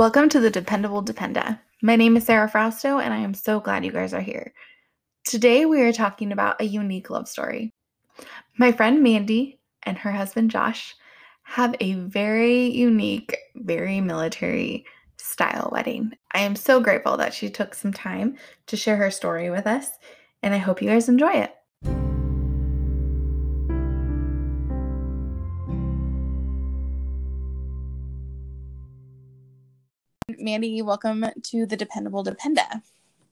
Welcome to the Dependable Dependa. My name is Sarah Frausto, and I am so glad you guys are here. Today, we are talking about a unique love story. My friend Mandy and her husband Josh have a very unique, very military style wedding. I am so grateful that she took some time to share her story with us, and I hope you guys enjoy it. Mandy, welcome to the Dependable Dependa.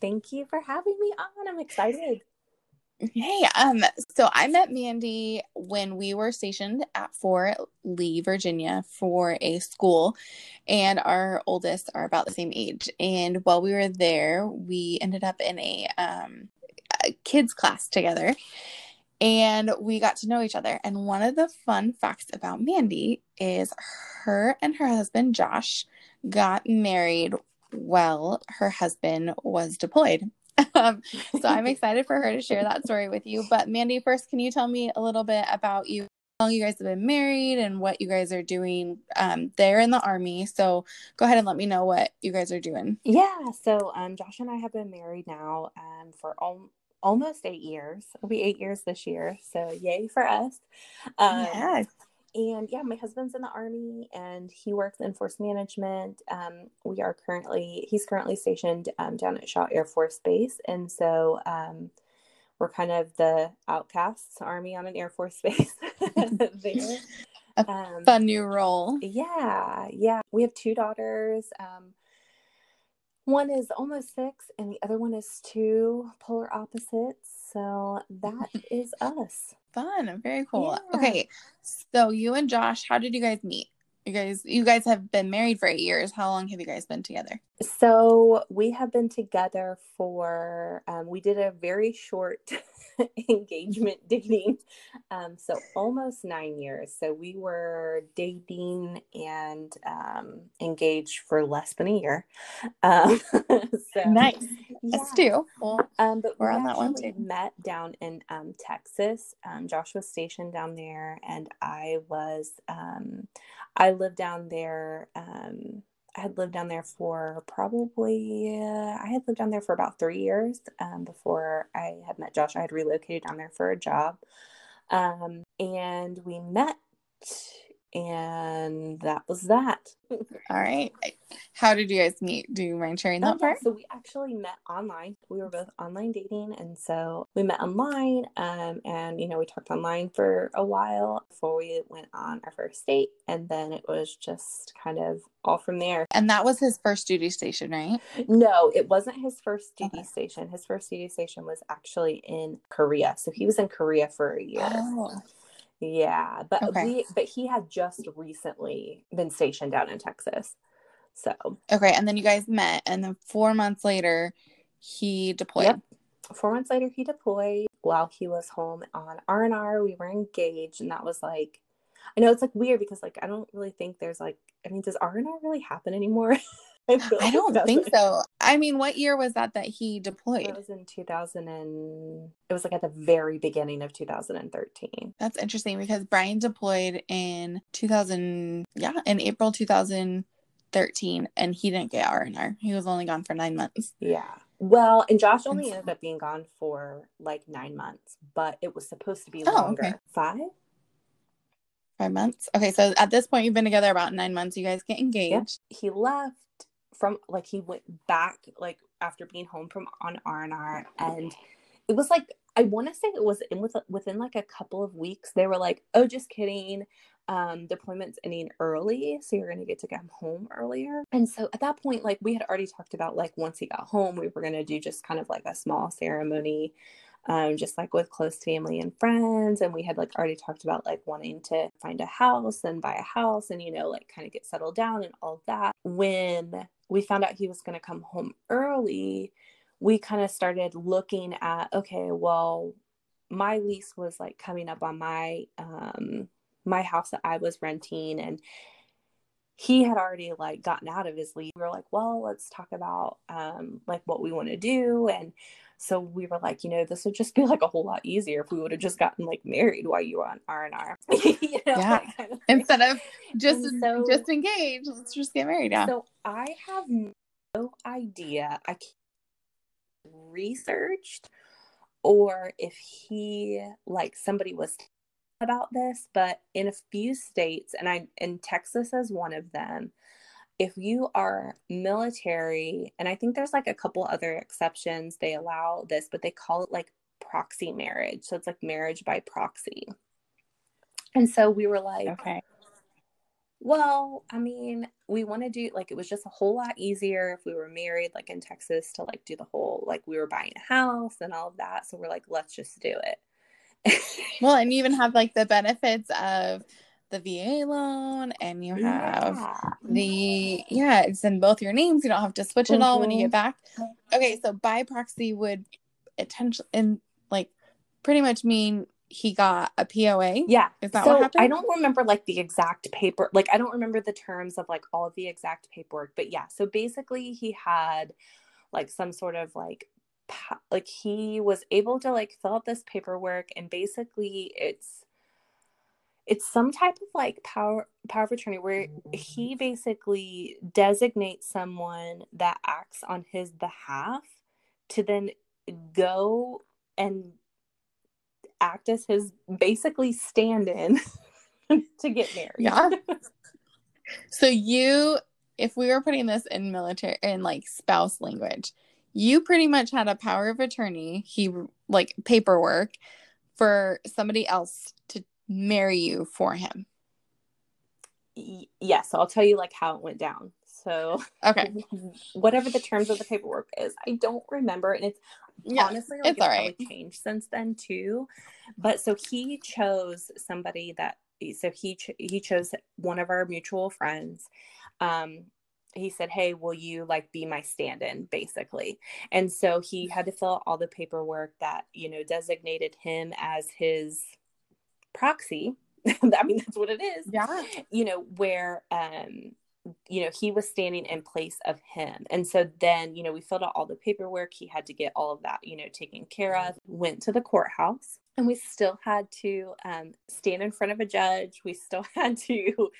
Thank you for having me on. I'm excited. Hey, um, so I met Mandy when we were stationed at Fort Lee, Virginia for a school, and our oldest are about the same age. And while we were there, we ended up in a um a kids class together and we got to know each other. And one of the fun facts about Mandy is her and her husband Josh got married while her husband was deployed. Um, so I'm excited for her to share that story with you. But Mandy, first, can you tell me a little bit about you? How long you guys have been married and what you guys are doing um, there in the army. So go ahead and let me know what you guys are doing. Yeah. So um, Josh and I have been married now um, for al- almost eight years. It'll be eight years this year. So yay for us. Um, yeah and yeah, my husband's in the army and he works in force management. Um, we are currently, he's currently stationed um, down at Shaw Air Force Base. And so um, we're kind of the outcasts army on an Air Force base there. A um, fun new role. Yeah. Yeah. We have two daughters. One is almost six and the other one is two polar opposites. So that is us. Fun. Very cool. Yeah. Okay. So you and Josh, how did you guys meet? You guys you guys have been married for 8 years. How long have you guys been together? So we have been together for um, we did a very short engagement dating. Um, so almost nine years. So we were dating and um, engaged for less than a year. Um, so, nice. Yeah. Us too. Well, um, but we're we on that one too. Met down in um, Texas. Um, Josh was stationed down there, and I was. I lived down there. Um, I had lived down there for probably, uh, I had lived down there for about three years um, before I had met Josh. I had relocated down there for a job. Um, and we met and that was that. All right. How did you guys meet? Do you mind sharing that part? So we actually met online. We were both online dating, and so we met online. Um, and you know, we talked online for a while before we went on our first date, and then it was just kind of all from there. And that was his first duty station, right? No, it wasn't his first duty okay. station. His first duty station was actually in Korea. So he was in Korea for a year. Oh. Yeah, but okay. we but he had just recently been stationed down in Texas. So okay, and then you guys met, and then four months later, he deployed. Yep. Four months later, he deployed. While he was home on R and R, we were engaged, and that was like, I know it's like weird because like I don't really think there's like, I mean, does R and R really happen anymore? I, don't think so. I mean, what year was that that he deployed? It was in 2000 and it was like at the very beginning of 2013. That's interesting because Brian deployed in 2000, yeah, in April 2013 and he didn't get R&R. He was only gone for 9 months. Yeah. Well, and Josh only and ended up being gone for like 9 months, but it was supposed to be oh, longer. Okay. 5 Five months. Okay, so at this point, you've been together about nine months. You guys get engaged. He left from like he went back like after being home from on R&R and it was like I want to say it was in with within like a couple of weeks they were like oh just kidding. Um deployment's ending early so you're to get to come home earlier. And so at that point like we had already talked about like once he got home we were to do just kind of like a small ceremony um, just like with close family and friends. And we had like already talked about like wanting to find a house and buy a house and, you know, like kind of get settled down and all that. When we found out he was going to come home early, we kind of started looking at, okay, well, my lease was like coming up on my, um, my house that I was renting and he had already like gotten out of his lease. We were like, well, let's talk about um like what we want to do and So we were like, you know, this would just be like a whole lot easier if we would have just gotten like married while you were on R and R. Yeah. Kind of Instead of just so, just engaged, let's just get married. Yeah. So I have no idea. I researched or if he like somebody was about this, but in a few states, and I in Texas as one of them, if you are military, and I think there's like a couple other exceptions, they allow this, but they call it like proxy marriage. So it's like marriage by proxy. And so we were like, okay. Well, I mean, we want to do like it was just a whole lot easier if we were married, like in Texas, to like do the whole like we were buying a house and all of that. So we're like, let's just do it. well, and you even have like the benefits of the VA loan and you have yeah. the yeah, it's in both your names. You don't have to switch it mm-hmm. all when you get mm-hmm. back. Okay, so by proxy would attention and like pretty much mean he got a POA. Yeah. Is that so what happened? I don't remember like the exact paper. Like I don't remember the terms of like all of the exact paperwork, but yeah. So basically he had like some sort of like like he was able to like fill out this paperwork and basically it's it's some type of like power power of attorney where he mm. basically designates someone that acts on his behalf to then go and act as his basically stand-in to get married. Yeah. so you if we were putting this in military in like spouse language, you pretty much had a power of attorney, he like paperwork for somebody else to marry you for him? Yes, I'll tell you like how it went down. So, okay, whatever the terms of the paperwork is, I don't remember, and it's yeah, honestly like, it's, it's all right. changed since then too. But so he chose somebody that so he ch- he chose one of our mutual friends. Um, he said, "Hey, will you like be my stand-in basically?" And so he had to fill out all the paperwork that, you know, designated him as his proxy i mean that's what it is yeah. you know where um you know he was standing in place of him. And so then you know we filled out all the paperwork. He had to get all of that you know taken care of went to the courthouse and we still had to um, stand in front of a judge. We still had to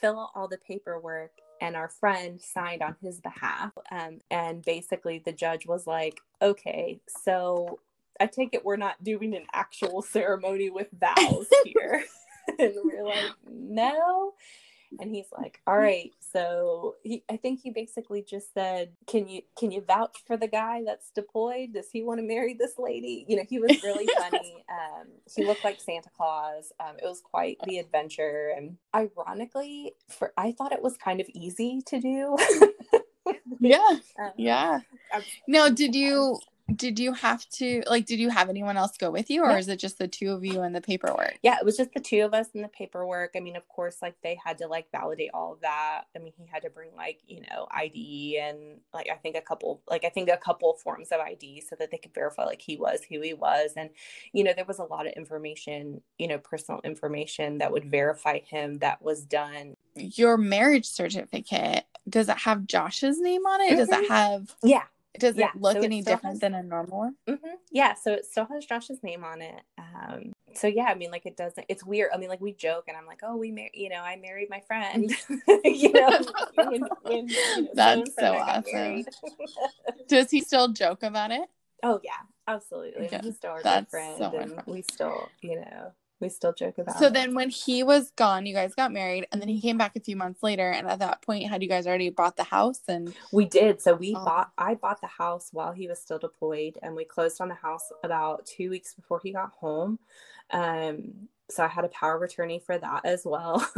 fill out all the paperwork and our friend signed on his behalf. Um, and basically the judge was like okay so I take it we're not doing an actual ceremony with vows here. and we're like, no. And he's like, all right. So he, I think he basically just said, can you, can you vouch for the guy that's deployed? Does he want to marry this lady? You know, he was really funny. Um, he looked like Santa Claus. Um, it was quite the adventure. And ironically for, I thought it was kind of easy to do. yeah. Um, yeah. now, did you, did you have to like did you have anyone else go with you or is it just the two of you and the paperwork? Yeah it was just the two of us and the paperwork. I mean of course like they had to like validate all of that. I mean he had to bring like you know id and like i think a couple like i think a couple forms of id so that they could verify like he was who he was. And you know there was a lot of information you know personal information that would verify him that was done. Your marriage certificate does it have josh's name on it? Mm-hmm. does it have yeah does yeah, it look so any it different has, than a normal one? Mm-hmm. Yeah, so it still has Josh's name on it. Um, so yeah, I mean, like it doesn't. It's weird. I mean, like we joke, and I'm like, oh, we married. You know, I married my friend. you know, when, when, you know, that's so awesome. Does he still joke about it? Oh yeah, absolutely. Yeah, he's still our good friend, so and we still, you know, we still joke about it. so then when he was gone you guys got married and then he came back a few months later and at that point had you guys already bought the house and we did so we oh. bought i bought the house while he was still deployed and we closed on the house about two weeks before he got home um so i had a power of attorney for that as well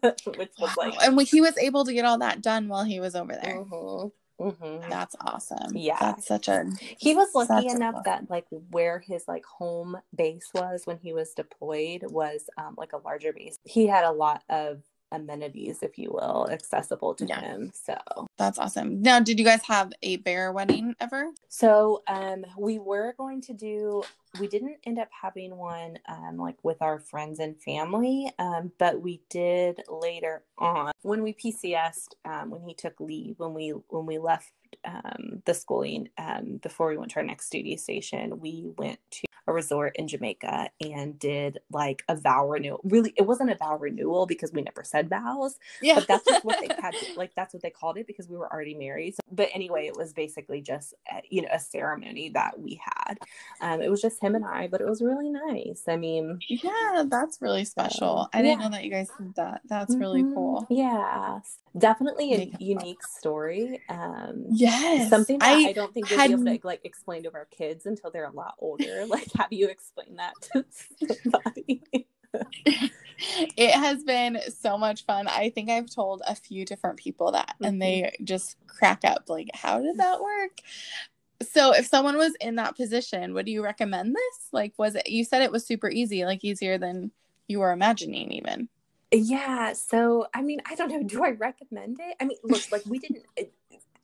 which was like and he was able to get all that done while he was over there mm-hmm. Mm-hmm. That's awesome. Yeah, that's such a. He was lucky enough that like where his like home base was when he was deployed was um, like a larger base. He had a lot of amenities, if you will, accessible to yeah. him. So that's awesome. Now, did you guys have a bear wedding ever? So um, we were going to do. We didn't end up having one um, like with our friends and family, um, but we did later on when we PCSed um, when he took leave when we when we left um, the schooling um, before we went to our next duty station we went to a resort in Jamaica and did like a vow renewal. Really, it wasn't a vow renewal because we never said vows, yeah. but that's just what they had. To, like that's what they called it because we were already married. So, but anyway, it was basically just a, uh, you know a ceremony that we had. Um, it was just him and I, but it was really nice. I mean, yeah, that's really special. I didn't know that you guys did that. That's mm-hmm. really cool. Yeah, definitely a unique story. Um, yes, something that I, I don't think we'll had... be able to like explain to our kids until they're a lot older. Like have you explain that to somebody? it has been so much fun. I think I've told a few different people that, mm-hmm. and they just crack up like, how did that work? So, if someone was in that position, would you recommend this? Like, was it, you said it was super easy, like easier than you were imagining, even? Yeah. So, I mean, I don't know. Do I recommend it? I mean, look, like, we didn't, it,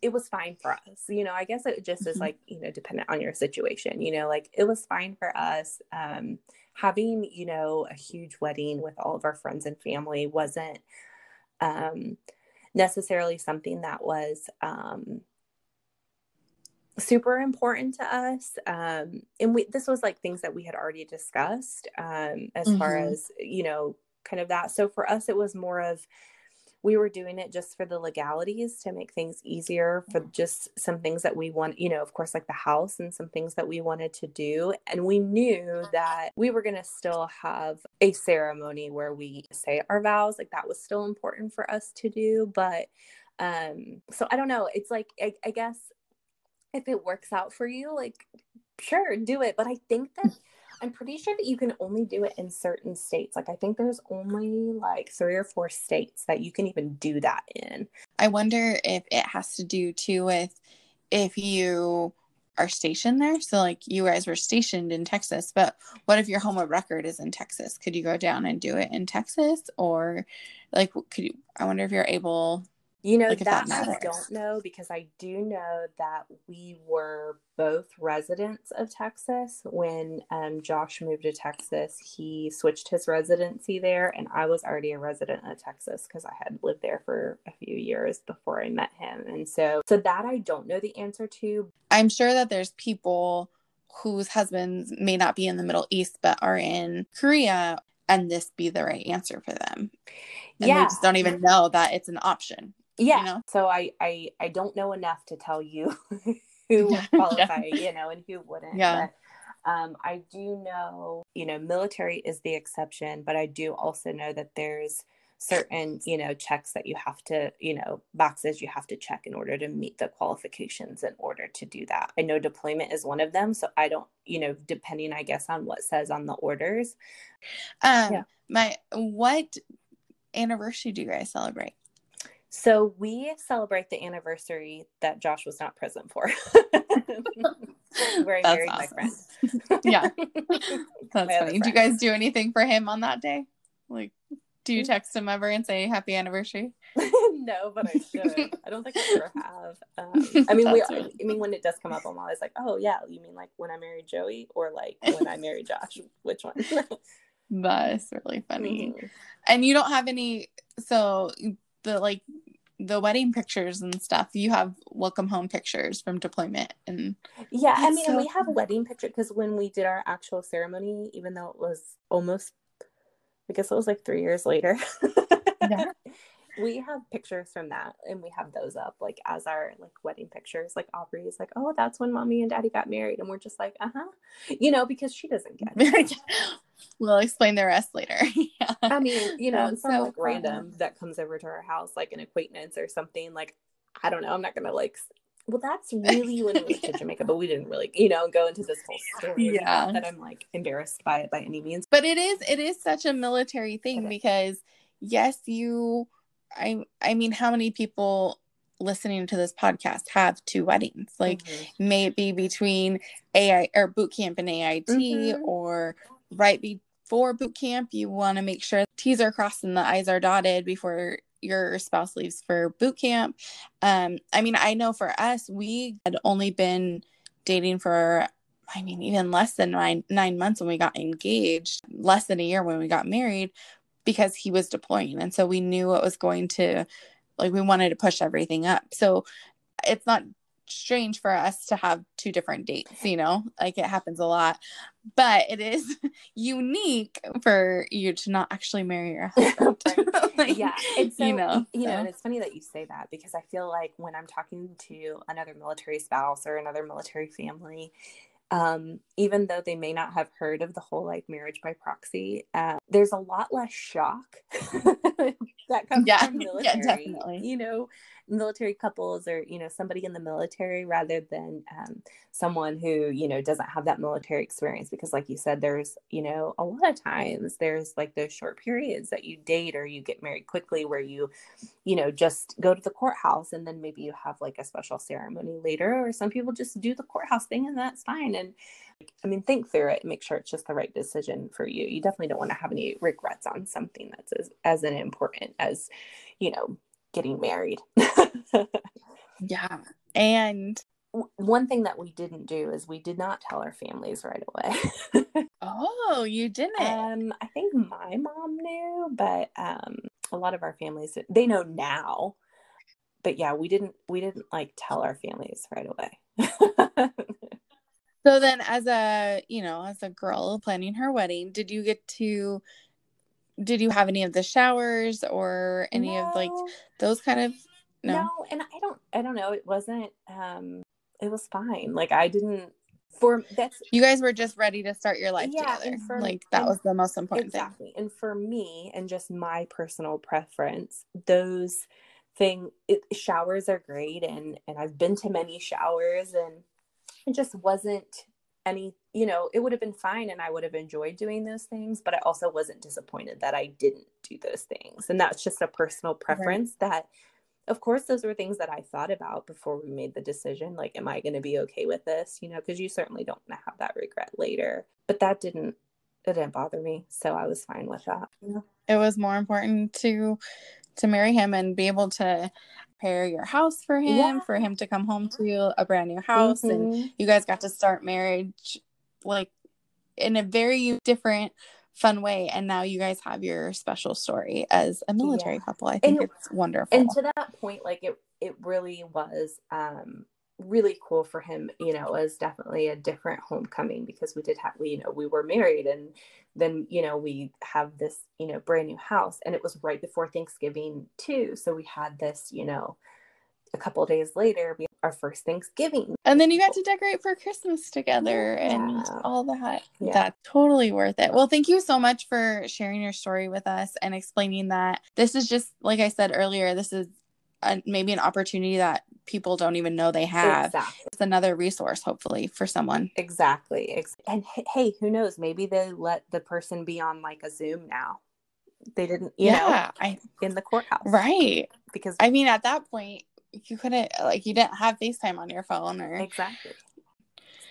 it was fine for us. You know, I guess it just mm-hmm. is like, you know, dependent on your situation, you know, like it was fine for us. Um, having, you know, a huge wedding with all of our friends and family wasn't um, necessarily something that was um, super important to us. Um, and we, this was like things that we had already discussed um, as mm-hmm. far as, you know, kind of that. So for us, it was more of, we were doing it just for the legalities to make things easier for just some things that we want, you know, of course, like the house and some things that we wanted to do. And we knew that we were going to still have a ceremony where we say our vows. Like that was still important for us to do. But um, so I don't know. It's like, I, I guess if it works out for you, like, sure, do it. But I think that I'm pretty sure that you can only do it in certain states. Like I think there's only like three or four states that you can even do that in. I wonder if it has to do too with if you are stationed there. So like you guys were stationed in Texas, but what if your home of record is in Texas? Could you go down and do it in Texas or like could you I wonder if you're able you know, like that, that I don't know because I do know that we were both residents of Texas. When um, Josh moved to Texas, he switched his residency there, and I was already a resident of Texas because I had lived there for a few years before I met him. And so, so that I don't know the answer to. I'm sure that there's people whose husbands may not be in the Middle East but are in Korea and this be the right answer for them. And yeah. they just don't even know that it's an option yeah you know? so i i i don't know enough to tell you who would qualify yeah. you know and who wouldn't yeah but, um, I do know, you know, military is the exception, but I do also know that there's certain, you know, checks that you have to, you know, boxes you have to check in order to meet the qualifications in order to do that. I know deployment is one of them. So I don't, you know, depending, I guess, on what says on the orders. Um, yeah. My, what anniversary do you guys celebrate? So we celebrate the anniversary that Josh was not present for. Where I married awesome. my friend. yeah. That's funny. Do you guys do anything for him on that day? Like do you mm. text him ever and say happy anniversary? no, but I should. I don't think I ever have. Um, I mean, we. I mean, when it does come up, I'm always like, "Oh yeah, you mean like when I married Joey, or like when I married Josh? Which one?" That's really funny. Mm-hmm. And you don't have any. So the like the wedding pictures and stuff you have welcome home pictures from deployment and yeah i mean so we have wedding pictures because when we did our actual ceremony even though it was almost i guess it was like three years later yeah. We have pictures from that and we have those up like as our like wedding pictures like aubrey is like oh that's when mommy and daddy got married and we're just like uh-huh you know because she doesn't get it we'll explain the rest later. yeah. I mean, you know, it's so like fun. random that comes over to our house, like an acquaintance or something. Like, I don't know. I'm not gonna like. Well, that's really when we went to Jamaica, but we didn't really, you know, go into this whole story. Yeah, that I'm like embarrassed by it by any means. But it is, it is such a military thing because, yes, you. I, I mean, how many people listening to this podcast have two weddings like mm-hmm. maybe between ai or boot camp and ait mm-hmm. or right before boot camp, you want to make sure T's are crossed and the I's are dotted before your spouse leaves for boot camp. Um, I mean, I know for us, we had only been dating for, I mean, even less than nine nine months when we got engaged, less than a year when we got married, because he was deploying, and so we knew it was going to, like, we wanted to push everything up. So it's not strange for us to have two different dates, you know, like it happens a lot, but it is unique for you to not actually marry your husband. like, yeah. It's so, you know, you so. know, and it's funny that you say that because I feel like when I'm talking to another military spouse or another military family, um, even though they may not have heard of the whole like marriage by proxy, uh, there's a lot less shock that comes yeah, from military. Yeah, definitely. You know, military couples or you know somebody in the military rather than um, someone who you know doesn't have that military experience because like you said there's you know a lot of times there's like those short periods that you date or you get married quickly where you you know just go to the courthouse and then maybe you have like a special ceremony later or some people just do the courthouse thing and that's fine and I mean, think through it and make sure it's just the right decision for you. You definitely don't want to have any regrets on something that's as, as important as, you know, getting married. yeah. And one thing that we didn't do is we did not tell our families right away. oh, you didn't? Um, I think my mom knew, but um, a lot of our families they know now. But yeah, we didn't we didn't like tell our families right away. so then as a, you know, as a girl planning her wedding, did you get to did you have any of the showers or any no. of like those kind of no. no and i don't i don't know it wasn't um it was fine like i didn't for that's you guys were just ready to start your life yeah, together for, like that was the most important exactly thing. and for me and just my personal preference those thing it, showers are great and and i've been to many showers and it just wasn't any you know it would have been fine and i would have enjoyed doing those things but i also wasn't disappointed that i didn't do those things. And that's just a personal preference right. that of course those were things that i thought about before we made the decision like am i going to be okay with this? You know because you certainly don't want to have that regret later. But that didn't it didn't bother me so i was fine with that. It was more important to to marry him and be able to prepare your house for him yeah. for him to come home to a brand new house mm-hmm. and you guys got to start marriage like in a very different fun way and now you guys have your special story as a military yeah. couple i think and, it's wonderful and to that point like it it really was um really cool for him you know it was definitely a different homecoming because we did have we you know we were married and then you know we have this you know brand new house and it was right before thanksgiving too so we had this you know a couple days later we our first thanksgiving and then you got to decorate for christmas together yeah. and all that yeah. that's totally worth it well thank you so much for sharing your story with us and explaining that this is just like i said earlier this is a, maybe an opportunity that people don't even know they have. Exactly. It's another resource, hopefully, for someone. Exactly. And hey, who knows? Maybe they let the person be on like a Zoom now. They didn't, you yeah, know, I, in the courthouse. Right. Because I mean, at that point, you couldn't, like, you didn't have FaceTime on your phone or. Exactly.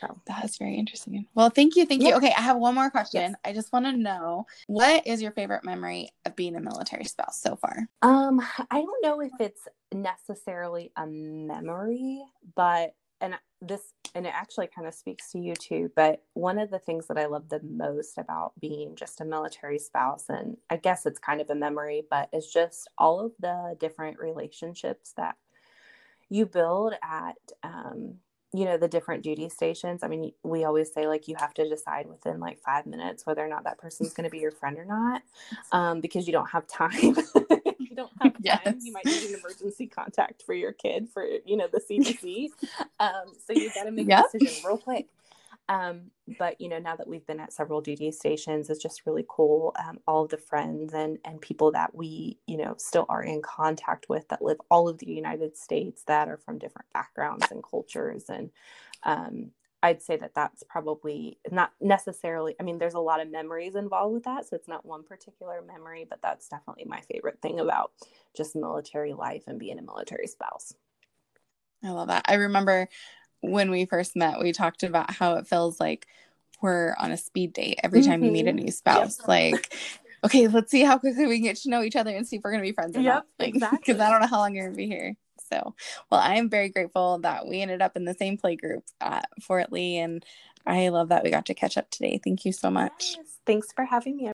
So that's very interesting. Well, thank you. Thank yeah. you. Okay, I have one more question. Yes. I just want to know what is your favorite memory of being a military spouse so far? Um, I don't know if it's necessarily a memory, but and this and it actually kind of speaks to you too but one of the things that i love the most about being just a military spouse and i guess it's kind of a memory but it's just all of the different relationships that you build at um, you know the different duty stations i mean we always say like you have to decide within like five minutes whether or not that person's going to be your friend or not um, because you don't have time you don't have time yes. you might need an emergency contact for your kid for you know the cdc um, so you got to make yep. a decision real quick um, but you know, now that we've been at several duty stations, it's just really cool. Um, all of the friends and and people that we you know still are in contact with that live all of the United States that are from different backgrounds and cultures, and um, I'd say that that's probably not necessarily. I mean, there's a lot of memories involved with that, so it's not one particular memory, but that's definitely my favorite thing about just military life and being a military spouse. I love that. I remember when we first met, we talked about how it feels like we're on a speed date every time mm-hmm. you meet a mm-hmm. new spouse. Yep. Like, okay, let's see how quickly we can get to know each other and see if we're gonna be friends yep, not. Like, because exactly. I don't know how long you're gonna be here. So, well, I am very grateful that we ended up in the same play group at Fort Lee, and I love that we got to catch up today. Thank you so much. Yes, thanks for having me.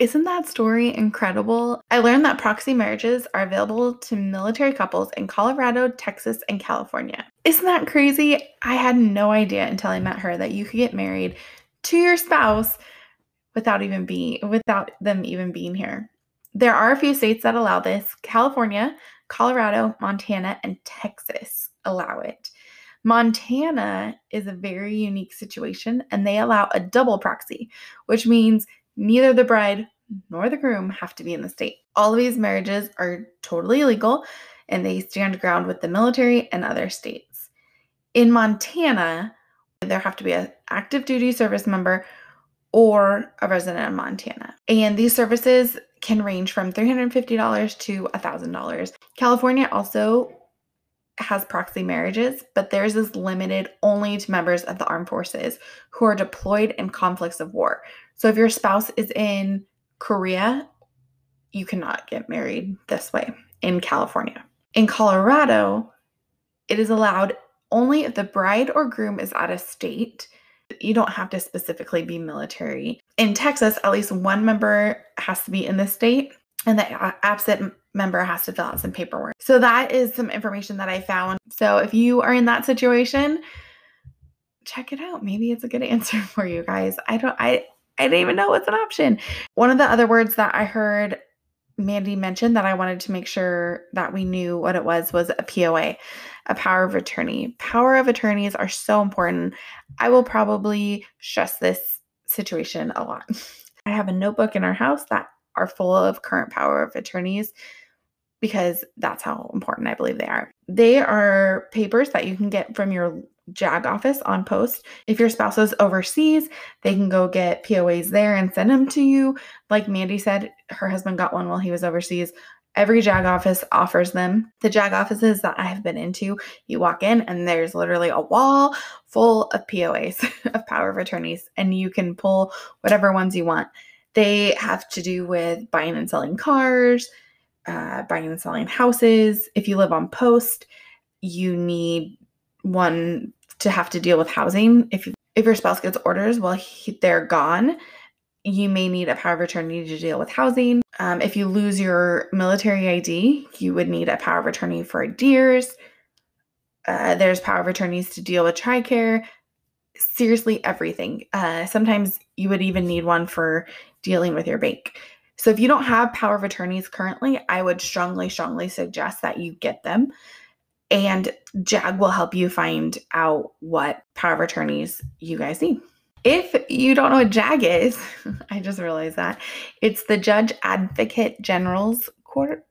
Isn't that story incredible? I learned that proxy marriages are available to military couples in Colorado, Texas, and California. Isn't that crazy? I had no idea until I met her that you could get married to your spouse without even being without them even being here. There are a few states that allow this. California, Colorado, Montana, and Texas allow it. Montana is a very unique situation and they allow a double proxy, which means neither the bride nor the groom have to be in the state. All of these marriages are totally legal and they stand ground with the military and other states. In Montana, there have to be an active duty service member or a resident of Montana. And these services can range from $350 to $1,000. California also has proxy marriages, but theirs is limited only to members of the armed forces who are deployed in conflicts of war. So if your spouse is in Korea, you cannot get married this way in California. In Colorado, it is allowed only if the bride or groom is out of state. You don't have to specifically be military. In Texas, at least one member has to be in the state, and the absent member has to fill out some paperwork. So that is some information that I found. So if you are in that situation, check it out. Maybe it's a good answer for you guys. I don't I I didn't even know it's an option. One of the other words that I heard Mandy mentioned that I wanted to make sure that we knew what it was was a POA, a power of attorney. Power of attorneys are so important. I will probably stress this situation a lot. I have a notebook in our house that are full of current power of attorneys because that's how important I believe they are. They are papers that you can get from your JAG office on post. If your spouse is overseas, they can go get POAs there and send them to you. Like Mandy said, her husband got one while he was overseas. Every JAG office offers them. The JAG offices that I have been into, you walk in and there's literally a wall full of POAs, of power of attorneys, and you can pull whatever ones you want. They have to do with buying and selling cars, uh, buying and selling houses. If you live on post, you need one to have to deal with housing. If if your spouse gets orders while he, they're gone, you may need a power of attorney to deal with housing. Um, if you lose your military ID, you would need a power of attorney for DEERS. Uh, there's power of attorneys to deal with TRICARE. Seriously, everything. Uh, sometimes you would even need one for dealing with your bank. So if you don't have power of attorneys currently, I would strongly, strongly suggest that you get them. And JAG will help you find out what power of attorneys you guys need. If you don't know what JAG is, I just realized that it's the Judge Advocate General's Corps.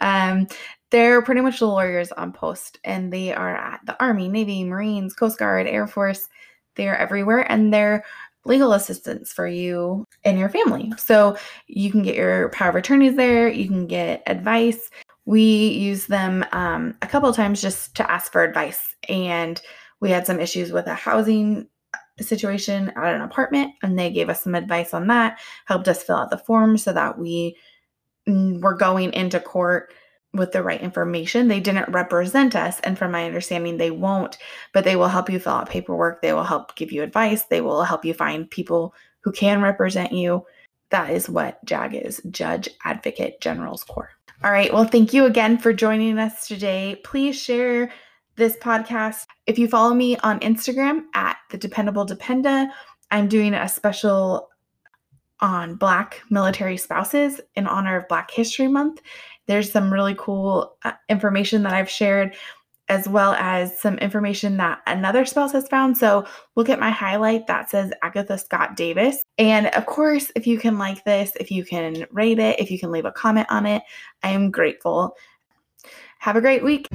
Um, they're pretty much the lawyers on post, and they are at the Army, Navy, Marines, Coast Guard, Air Force. They are everywhere, and they're legal assistance for you and your family. So you can get your power of attorneys there, you can get advice. We use them um, a couple times just to ask for advice. And we had some issues with a housing situation at an apartment, and they gave us some advice on that, helped us fill out the form so that we mm, were going into court with the right information. They didn't represent us, and from my understanding, they won't, but they will help you fill out paperwork. They will help give you advice. They will help you find people who can represent you. That is what JAG is Judge Advocate General's Corps. All right. Well, thank you again for joining us today. Please share this podcast. If you follow me on Instagram at the Dependable Dependa, I'm doing a special on Black military spouses in honor of Black History Month. There's some really cool uh, information that I've shared, as well as some information that another spouse has found. So look at my highlight that says Agatha Scott Davis. And of course, if you can like this, if you can rate it, if you can leave a comment on it, I am grateful. Have a great week.